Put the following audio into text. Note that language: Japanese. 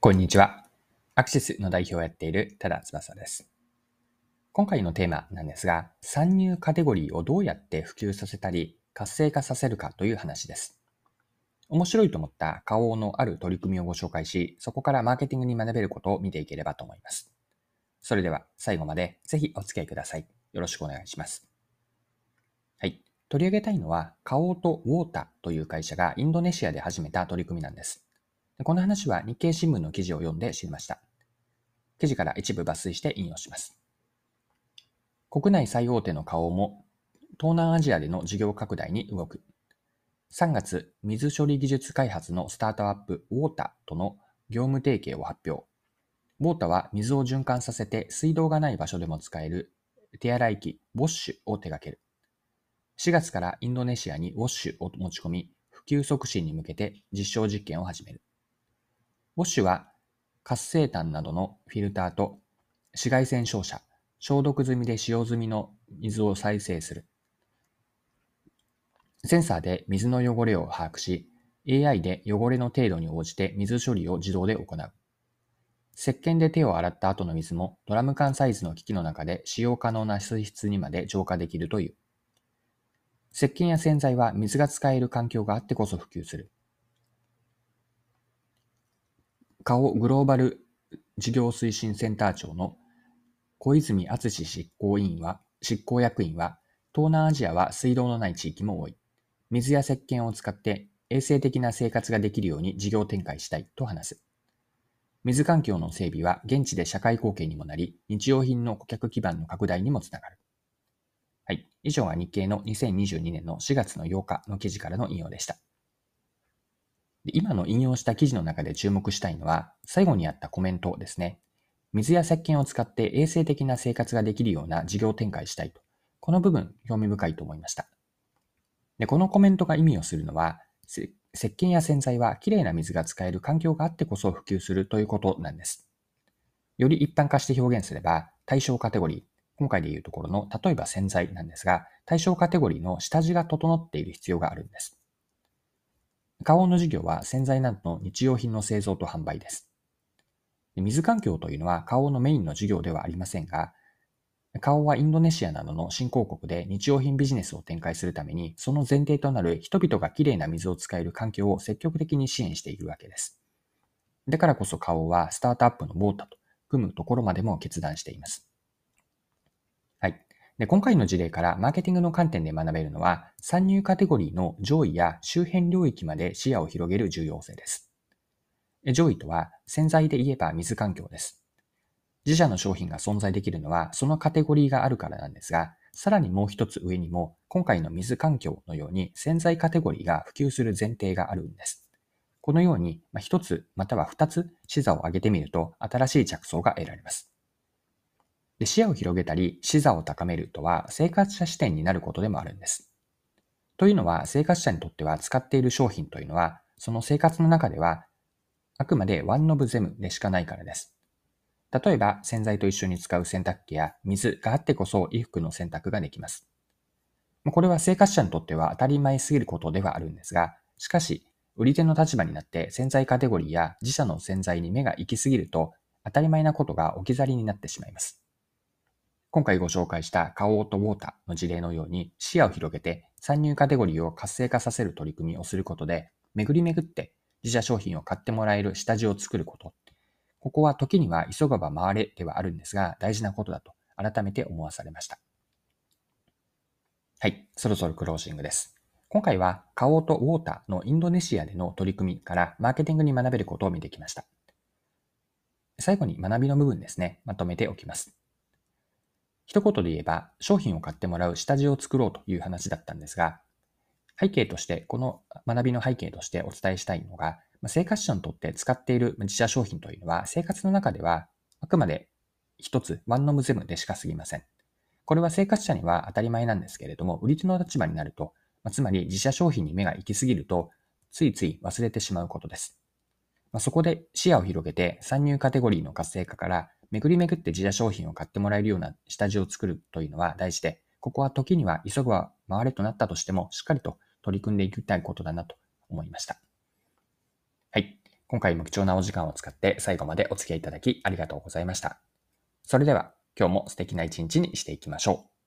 こんにちは。アクシスの代表をやっている多田翼です。今回のテーマなんですが、参入カテゴリーをどうやって普及させたり活性化させるかという話です。面白いと思った花王のある取り組みをご紹介し、そこからマーケティングに学べることを見ていければと思います。それでは最後までぜひお付き合いください。よろしくお願いします。はい。取り上げたいのは、花王とウォータという会社がインドネシアで始めた取り組みなんです。この話は日経新聞の記事を読んで知りました。記事から一部抜粋して引用します。国内最大手の花王も東南アジアでの事業拡大に動く。3月、水処理技術開発のスタートアップウォータとの業務提携を発表。ウォータは水を循環させて水道がない場所でも使える手洗い機ウォッシュを手掛ける。4月からインドネシアにウォッシュを持ち込み、普及促進に向けて実証実験を始める。ウォッシュは活性炭などのフィルターと紫外線照射、消毒済みで使用済みの水を再生する。センサーで水の汚れを把握し、AI で汚れの程度に応じて水処理を自動で行う。石鹸で手を洗った後の水もドラム缶サイズの機器の中で使用可能な水質にまで浄化できるという。石鹸や洗剤は水が使える環境があってこそ普及する。顔グローバル事業推進センター長の小泉敦執行委員は、執行役員は、東南アジアは水道のない地域も多い。水や石鹸を使って衛生的な生活ができるように事業展開したいと話す。水環境の整備は現地で社会貢献にもなり、日用品の顧客基盤の拡大にもつながる。はい。以上は日経の2022年の4月の8日の記事からの引用でした。今の引用した記事の中で注目したいのは、最後にあったコメントですね。水や石鹸を使って衛生的な生活ができるような事業展開したいと。この部分、興味深いと思いました。で、このコメントが意味をするのは、石鹸や洗剤はきれいな水が使える環境があってこそ普及するということなんです。より一般化して表現すれば、対象カテゴリー、今回でいうところの、例えば洗剤なんですが、対象カテゴリーの下地が整っている必要があるんです。花王の事業は洗剤などの日用品の製造と販売です。水環境というのは花王のメインの事業ではありませんが、花王はインドネシアなどの新興国で日用品ビジネスを展開するために、その前提となる人々がきれいな水を使える環境を積極的に支援しているわけです。だからこそ花王はスタートアップのウォータと組むところまでも決断しています。で今回の事例からマーケティングの観点で学べるのは、参入カテゴリーの上位や周辺領域まで視野を広げる重要性です。上位とは洗剤で言えば水環境です。自社の商品が存在できるのはそのカテゴリーがあるからなんですが、さらにもう一つ上にも、今回の水環境のように洗剤カテゴリーが普及する前提があるんです。このように、一つまたは二つ視座を上げてみると新しい着想が得られます。で視野を広げたり視座を高めるとは生活者視点になることでもあるんです。というのは生活者にとっては使っている商品というのはその生活の中ではあくまでワンノブゼムでしかないからです。例えば洗剤と一緒に使う洗濯機や水があってこそ衣服の洗濯ができます。これは生活者にとっては当たり前すぎることではあるんですが、しかし、売り手の立場になって洗剤カテゴリーや自社の洗剤に目が行き過ぎると、当たり前なことが置き去りになってしまいます。今回ご紹介したカオートウォーターの事例のように視野を広げて参入カテゴリーを活性化させる取り組みをすることで、巡り巡って自社商品を買ってもらえる下地を作ることここは時には急がば回れではあるんですが、大事なことだと改めて思わされました。はい、そろそろクロージングです。今回は、カオーとウォーターのインドネシアでの取り組みからマーケティングに学べることを見てきました。最後に学びの部分ですね、まとめておきます。一言で言えば、商品を買ってもらう下地を作ろうという話だったんですが、背景として、この学びの背景としてお伝えしたいのが、生活者にとって使っている自社商品というのは、生活の中ではあくまで一つ、ワンノムゼムでしか過ぎません。これは生活者には当たり前なんですけれども、売り手の立場になると、つまり自社商品に目が行き過ぎると、ついつい忘れてしまうことです。そこで視野を広げて参入カテゴリーの活性化から巡り巡って自社商品を買ってもらえるような下地を作るというのは大事で、ここは時には急ぐは回れとなったとしても、しっかりと取り組んでいきたいことだなと思いました。はい。今回も貴重なお時間を使って最後までお付き合いいただきありがとうございました。それでは今日も素敵な一日にしていきましょう。